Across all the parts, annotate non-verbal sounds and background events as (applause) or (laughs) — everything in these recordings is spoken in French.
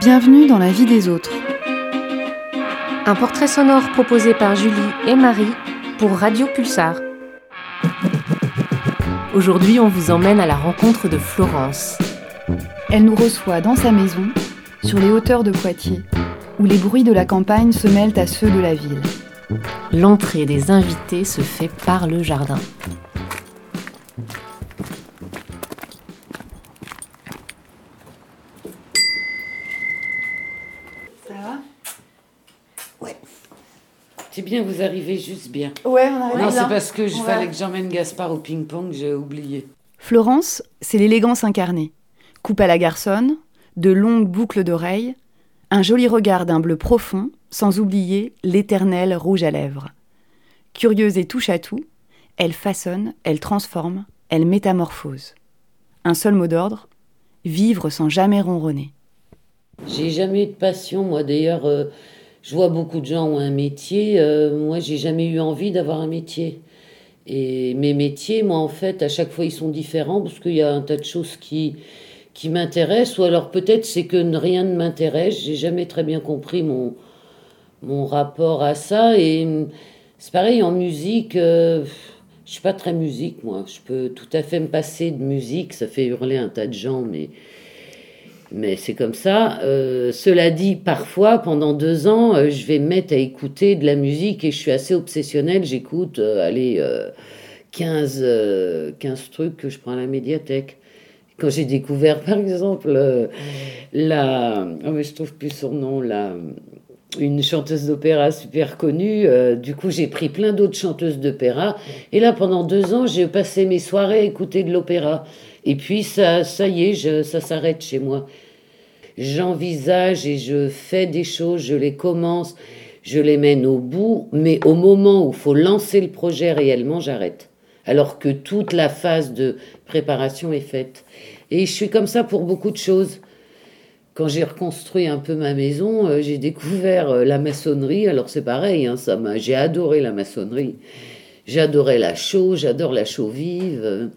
Bienvenue dans la vie des autres. Un portrait sonore proposé par Julie et Marie pour Radio Pulsar. Aujourd'hui, on vous emmène à la rencontre de Florence. Elle nous reçoit dans sa maison, sur les hauteurs de Poitiers, où les bruits de la campagne se mêlent à ceux de la ville. L'entrée des invités se fait par le jardin. Bien, vous arrivez juste bien. Ouais, on arrive non, c'est parce que je fallait que j'emmène Gaspard au ping-pong, j'ai oublié. Florence, c'est l'élégance incarnée. Coupe à la garçonne, de longues boucles d'oreilles, un joli regard d'un bleu profond, sans oublier l'éternel rouge à lèvres. Curieuse et touche à tout, elle façonne, elle transforme, elle métamorphose. Un seul mot d'ordre vivre sans jamais ronronner. J'ai jamais eu de passion, moi d'ailleurs, euh, je vois beaucoup de gens ont un métier, euh, moi j'ai jamais eu envie d'avoir un métier. Et mes métiers, moi en fait, à chaque fois ils sont différents parce qu'il y a un tas de choses qui, qui m'intéressent, ou alors peut-être c'est que rien ne m'intéresse, j'ai jamais très bien compris mon, mon rapport à ça. Et hum, c'est pareil en musique, euh, je suis pas très musique moi, je peux tout à fait me passer de musique, ça fait hurler un tas de gens, mais mais c'est comme ça. Euh, cela dit, parfois, pendant deux ans, euh, je vais me mettre à écouter de la musique et je suis assez obsessionnelle. J'écoute, euh, allez, euh, 15, euh, 15 trucs que je prends à la médiathèque. Quand j'ai découvert, (laughs) par exemple, la. Oh, mais je trouve plus son nom, la. Une chanteuse d'opéra super connue. euh, du coup, j'ai pris plein d'autres chanteuses d'opéra. Et là, pendant deux ans, j'ai passé mes soirées à écouter de l'opéra. Et puis, ça, ça y est, je- ça s'arrête chez moi j'envisage et je fais des choses, je les commence, je les mène au bout, mais au moment où il faut lancer le projet réellement, j'arrête. Alors que toute la phase de préparation est faite. Et je suis comme ça pour beaucoup de choses. Quand j'ai reconstruit un peu ma maison, euh, j'ai découvert euh, la maçonnerie. Alors c'est pareil, hein, ça m'a, j'ai adoré la maçonnerie. J'adorais la chaux, j'adore la chaux vive.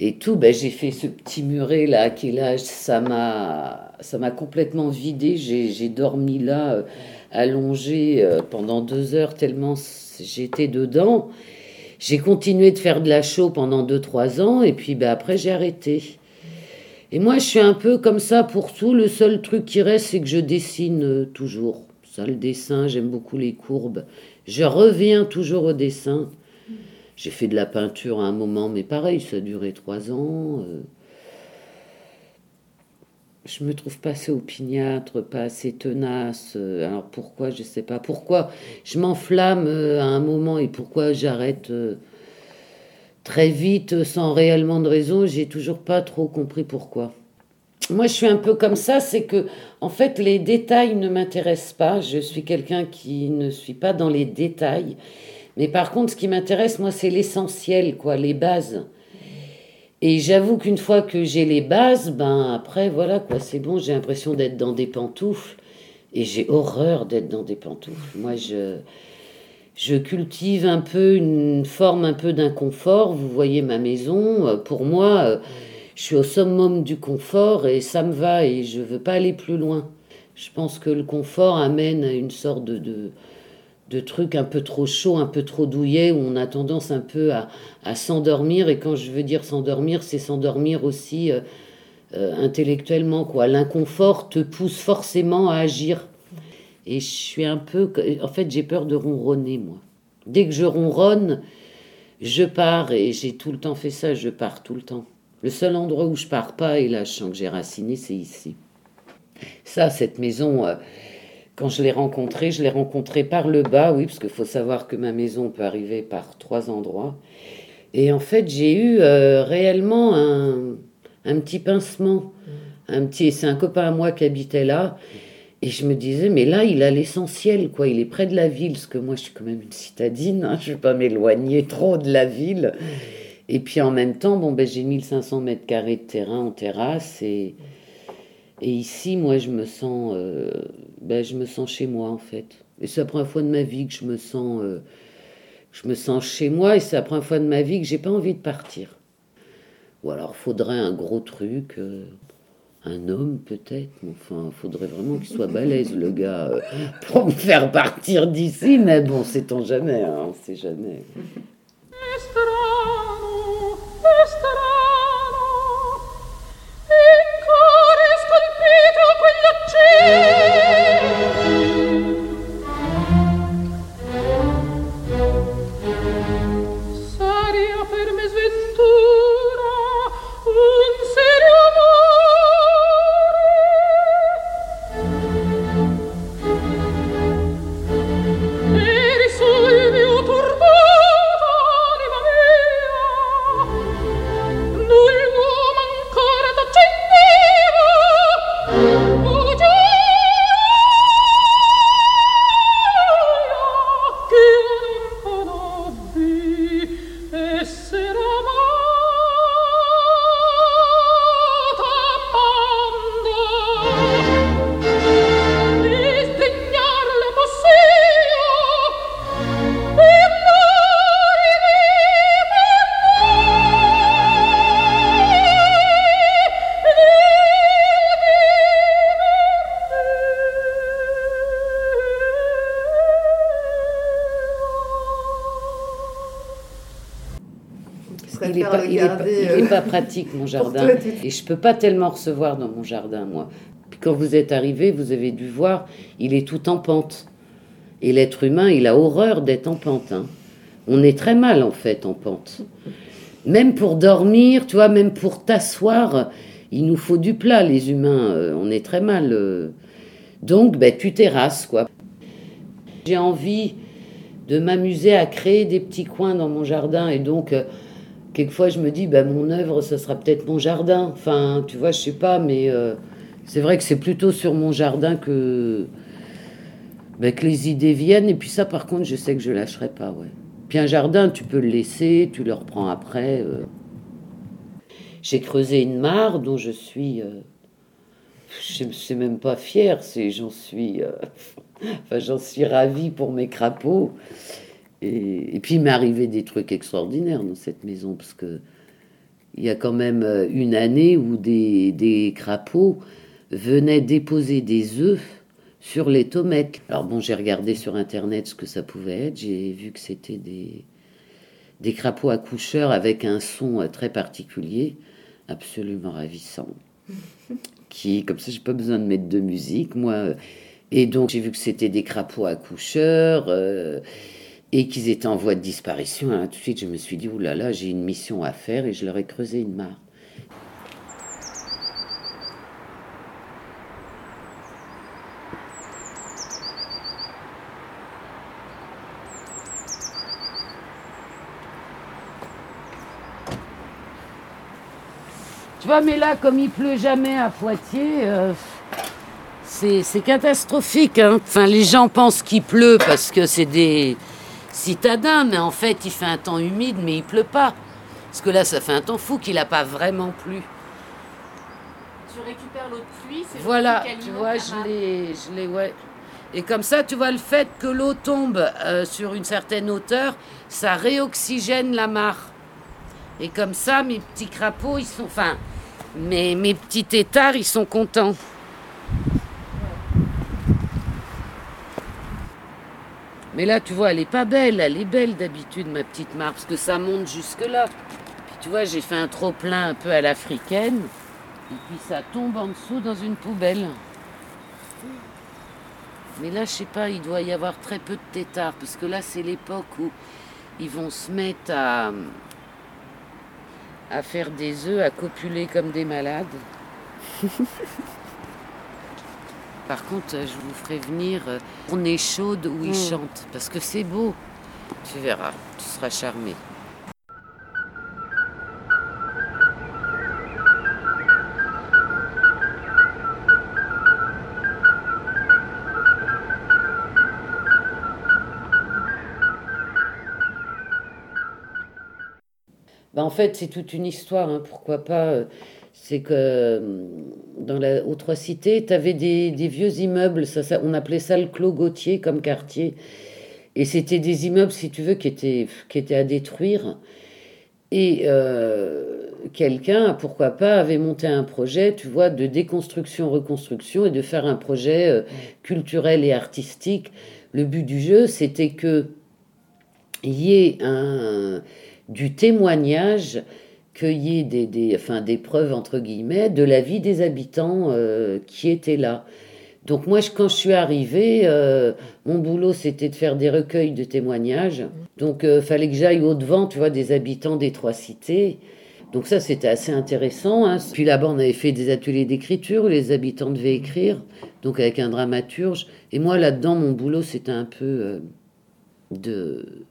et tout, ben, j'ai fait ce petit muret là qui là, ça m'a, ça m'a complètement vidé. J'ai, dormi là, euh, allongé pendant deux heures tellement j'étais dedans. J'ai continué de faire de la chaux pendant deux trois ans et puis ben, après j'ai arrêté. Et moi je suis un peu comme ça pour tout. Le seul truc qui reste c'est que je dessine euh, toujours. Ça le dessin, j'aime beaucoup les courbes. Je reviens toujours au dessin. J'ai fait de la peinture à un moment, mais pareil, ça a duré trois ans. euh. Je me trouve pas assez opiniâtre, pas assez tenace. euh, Alors pourquoi, je sais pas. Pourquoi je m'enflamme à un moment et pourquoi j'arrête très vite euh, sans réellement de raison, j'ai toujours pas trop compris pourquoi. Moi, je suis un peu comme ça, c'est que, en fait, les détails ne m'intéressent pas. Je suis quelqu'un qui ne suis pas dans les détails. Mais par contre, ce qui m'intéresse, moi, c'est l'essentiel, quoi, les bases. Et j'avoue qu'une fois que j'ai les bases, ben après, voilà, quoi, c'est bon, j'ai l'impression d'être dans des pantoufles. Et j'ai horreur d'être dans des pantoufles. Moi, je, je cultive un peu une forme un peu d'inconfort. Vous voyez ma maison. euh, Pour moi, euh, je suis au summum du confort et ça me va et je veux pas aller plus loin. Je pense que le confort amène à une sorte de, de, truc un peu trop chaud, un peu trop douillet, où on a tendance un peu à, à s'endormir. Et quand je veux dire s'endormir, c'est s'endormir aussi euh, intellectuellement. quoi. L'inconfort te pousse forcément à agir. Et je suis un peu... En fait, j'ai peur de ronronner, moi. Dès que je ronronne, je pars. Et j'ai tout le temps fait ça, je pars tout le temps. Le seul endroit où je pars pas, et là je sens que j'ai raciné, c'est ici. Ça, cette maison... euh, quand je l'ai rencontrée, je l'ai rencontrée par le bas, oui, parce qu'il faut savoir que ma maison peut arriver par trois endroits. Et en fait, j'ai eu euh, réellement un, un petit pincement. Un petit, c'est un copain à moi qui habitait là. Et je me disais, mais là, il a l'essentiel, quoi. Il est près de la ville, parce que moi, je suis quand même une citadine. hein, je ne vais pas m'éloigner trop de la ville. Et puis en même temps, bon, ben, j'ai 1500 mètres carrés de terrain en terrasse. Et, et ici, moi, je me sens, euh, ben, je me sens chez moi, en fait. Et c'est la première fois de ma vie que je me sens, euh, je me sens chez moi. Et c'est la première fois de ma vie que j'ai pas envie de partir. Ou alors, faudrait un gros truc, euh, un homme peut-être, mais enfin, il faudrait vraiment qu'il soit balèze, le gars, euh, pour me faire partir d'ici, mais bon, sait-on jamais, hein, on sait jamais. Il n'est pas, pratique, mon jardin. Et je peux pas tellement recevoir dans mon jardin, moi. Puis quand vous êtes arrivé, vous avez dû voir, il est tout en pente. Et l'être humain, il a horreur d'être en pente. Hein. On est très mal, en fait, en pente. Même pour dormir, tu vois, même pour t'asseoir, il nous faut du plat, les humains. Euh, on est très mal. Euh. Donc, ben, tu terrasses, quoi. J'ai envie de m'amuser à créer des petits coins dans mon jardin. Et donc, euh, quelquefois je me dis, ben, mon œuvre, ça sera peut-être mon jardin. Enfin, tu vois, je sais pas, mais euh, c'est vrai que c'est plutôt sur mon jardin que, ben, que les idées viennent. Et puis ça, par contre, je sais que je lâcherai pas, ouais. Puis un jardin, tu peux le laisser, tu le reprends après. Euh. J'ai creusé une mare dont je suis. Euh, je ne suis même pas fière, c'est j'en suis. (laughs) enfin, j'en suis ravie pour mes crapauds. Et, puis il m'est arrivé des trucs extraordinaires dans cette maison, parce que il y a quand même euh, une année où des, des crapauds venaient déposer des œufs sur les tomates. Alors bon, j'ai regardé sur internet ce que ça pouvait être, j'ai vu que c'était des, des crapauds accoucheurs avec un son euh, très particulier, absolument ravissant. (laughs) Qui, comme ça, j'ai pas besoin de mettre de musique, moi. Euh, et donc, j'ai vu que c'était des crapauds accoucheurs et qu'ils étaient en voie de disparition. Hein, tout de suite, je me suis dit, oulala, j'ai une mission à faire et je leur ai creusé une mare. Tu vois, mais là, comme il pleut jamais à Poitiers, euh, c'est catastrophique. Hein. Enfin, les gens pensent qu'il pleut parce que c'est des, citadin, mais en fait, il fait un temps humide, mais il pleut pas. Parce que là, ça fait un temps fou qu'il n'a pas vraiment plu. Tu récupères l'eau de pluie, c'est Voilà, tu vois, je l'ai, je l'ai, ouais. Et comme ça, tu vois, le fait que l'eau tombe euh, sur une certaine hauteur, ça réoxygène la mare. Et comme ça, mes petits crapauds, ils sont, enfin, mes, mes petits têtards, ils sont contents. Mais là, tu vois, elle est pas belle. Elle est belle d'habitude, ma petite mare, parce que ça monte jusque-là. Puis tu vois, j'ai fait un trop-plein un peu à l'africaine. Et puis ça tombe en dessous dans une poubelle. Mais là, je sais pas, il doit y avoir très peu de têtards, parce que là, c'est l'époque où ils vont se mettre à, à faire des œufs, à copuler comme des malades. (laughs) Par contre, je vous ferai venir on est chaude où ils mm. chantent, parce que c'est beau. Tu verras, tu seras charmé. Fait, c'est toute une histoire. Hein. Pourquoi pas euh, c'est que euh, dans la, aux Trois Cités, tu avais des, des, vieux immeubles, ça, on appelait ça le Clos Gauthier comme quartier. Et c'était des immeubles, si tu veux, qui étaient, qui étaient à détruire. Et euh, quelqu'un, pourquoi pas, avait monté un projet, tu vois, de déconstruction, reconstruction et de faire un projet euh, culturel et artistique. Le but du jeu, c'était que y ait un, du témoignage, ait des, des, enfin, des preuves, entre guillemets, de la vie des habitants euh, qui étaient là. Donc moi, quand je suis arrivée, euh, mon boulot, c'était de faire des recueils de témoignages. Donc il fallait que j'aille au-devant, tu vois, des habitants des trois cités. Donc ça, c'était assez intéressant. Hein. Puis là-bas, on avait fait des ateliers d'écriture où les habitants devaient écrire, donc avec un dramaturge. Et moi, là-dedans, mon boulot, c'était un peu euh, de...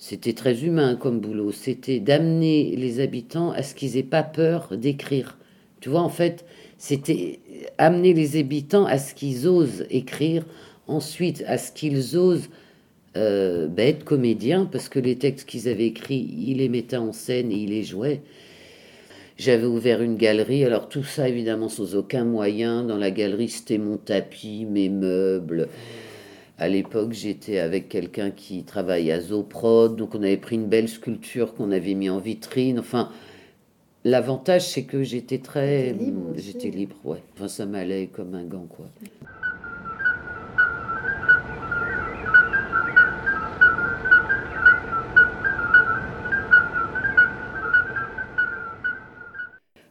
C'était très humain comme boulot. C'était d'amener les habitants à ce qu'ils aient pas peur d'écrire. Tu vois, en fait, c'était amener les habitants à ce qu'ils osent écrire, ensuite à ce qu'ils osent euh, ben, être comédien parce que les textes qu'ils avaient écrits, ils les mettaient en scène et ils les jouaient. J'avais ouvert une galerie, alors tout ça évidemment sans aucun moyen. Dans la galerie, c'était mon tapis, mes meubles. À l'époque, j'étais avec quelqu'un qui travaille à Zoprod, donc on avait pris une belle sculpture qu'on avait mis en vitrine. Enfin, l'avantage, c'est que j'étais très. J'étais libre, ouais. Enfin, ça m'allait comme un gant, quoi.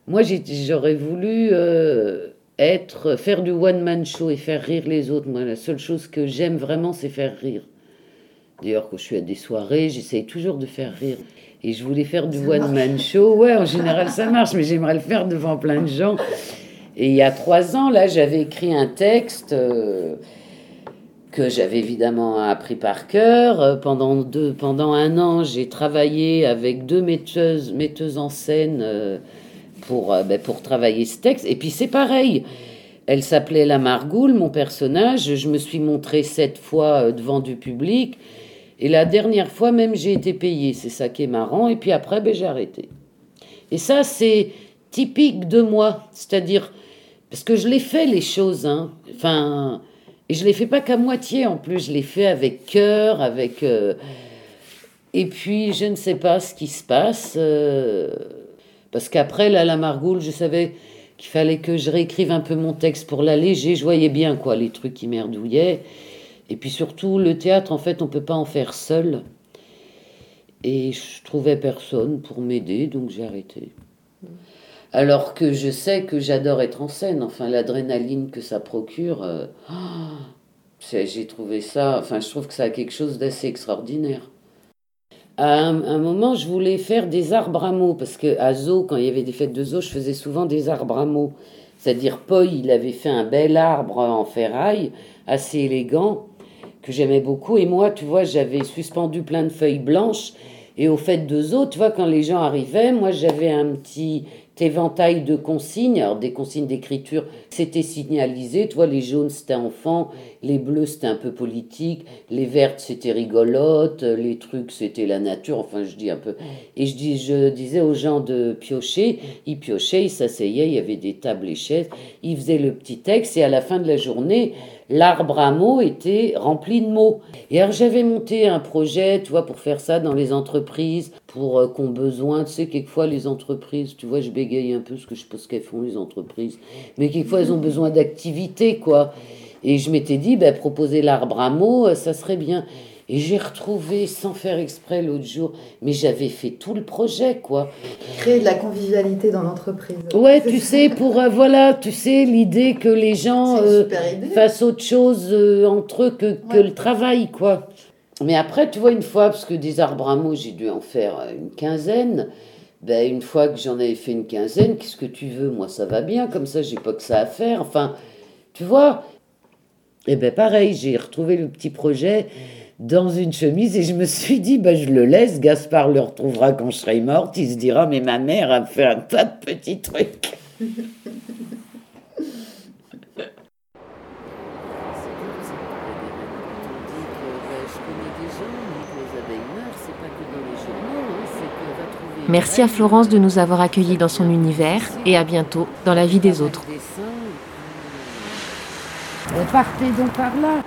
Moi, j'aurais voulu euh, être, faire du one-man show et faire rire les autres. Moi, la seule chose que j'aime vraiment, c'est faire rire. D'ailleurs, quand je suis à des soirées, j'essaye toujours de faire rire. Et je voulais faire du one-man show. Ouais, en général, ça marche, mais j'aimerais le faire devant plein de gens. Et il y a trois ans, là, j'avais écrit un texte euh, que j'avais évidemment appris par cœur. Euh, pendant, deux, pendant un an, j'ai travaillé avec deux metteuses, metteuses en scène pour, euh, ben, pour travailler ce texte. Et puis c'est pareil. Elle s'appelait La Margoule, mon personnage. Je me suis montrée sept fois euh, devant du public. Et la dernière fois, même, j'ai été payée. C'est ça qui est marrant. Et puis après, ben, j'ai arrêté. Et ça, c'est typique de moi. C'est-à-dire, parce que je l'ai fait, les choses. Hein. Enfin, et je ne les fais pas qu'à moitié. En plus, je les fais avec cœur, avec. Euh, et puis, je ne sais pas ce qui se passe. Parce qu'après, là, la Margoule, je savais qu'il fallait que je réécrive un peu mon texte pour l'alléger. Je voyais bien, quoi, les trucs qui merdouillaient. Et puis surtout, le théâtre, en fait, on peut pas en faire seul. Et je trouvais personne pour m'aider, donc j'ai arrêté. Alors que je sais que j'adore être en scène. Enfin, l'adrénaline que ça procure, euh, j'ai trouvé ça. Enfin, je trouve que ça a quelque chose d'assez extraordinaire à un, moment, je voulais faire des arbres à mots, parce que à Zo, quand il y avait des fêtes de Zo, je faisais souvent des arbres à mots. C'est-à-dire, Poy, il avait fait un bel arbre en ferraille, assez élégant, que j'aimais beaucoup. Et moi, tu vois, j'avais suspendu plein de feuilles blanches. Et au fait de Zo, tu vois, quand les gens arrivaient, moi, j'avais un petit éventail de consignes, alors des consignes d'écriture, c'était signalisé, tu vois, les jaunes c'était enfant, les bleus c'était un peu politique, les vertes c'était rigolote, les trucs c'était la nature, enfin je dis un peu. Et je, je disais aux gens de piocher, ils piochaient, ils s'asseyaient, il y avait des tables et chaises, ils faisaient le petit texte et à la fin de la journée, l'arbre à mots était rempli de mots. Et alors j'avais monté un projet, tu vois, pour faire ça dans les entreprises, pour euh, qu'on besoin, tu sais, quelquefois les entreprises, tu vois, je bégaye un peu ce que je pense qu'elles font les entreprises, mais quelquefois elles ont besoin d'activité, quoi. Et je m'étais dit, ben, proposer l'arbre à mots, euh, ça serait bien. Et j'ai retrouvé, sans faire exprès l'autre jour, mais j'avais fait tout le projet, quoi. Créer de la convivialité dans l'entreprise. Ouais, tu sais, pour, euh, voilà, tu sais, l'idée que les gens euh, fassent autre chose euh, entre eux que, que, le travail, quoi. Mais après, tu vois, une fois, parce que des arbres à mots, j'ai dû en faire une quinzaine. Ben, une fois que j'en avais fait une quinzaine, qu'est-ce que tu veux Moi, ça va bien, comme ça, j'ai pas que ça à faire. Enfin, tu vois. Et eh ben, pareil, j'ai retrouvé le petit projet dans une chemise et je me suis dit, bah, je le laisse, Gaspard le retrouvera quand je serai morte, il se dira, mais ma mère a fait un tas de petits trucs. Merci à Florence de nous avoir accueillis dans son univers et à bientôt dans la vie des autres. On partait donc par là.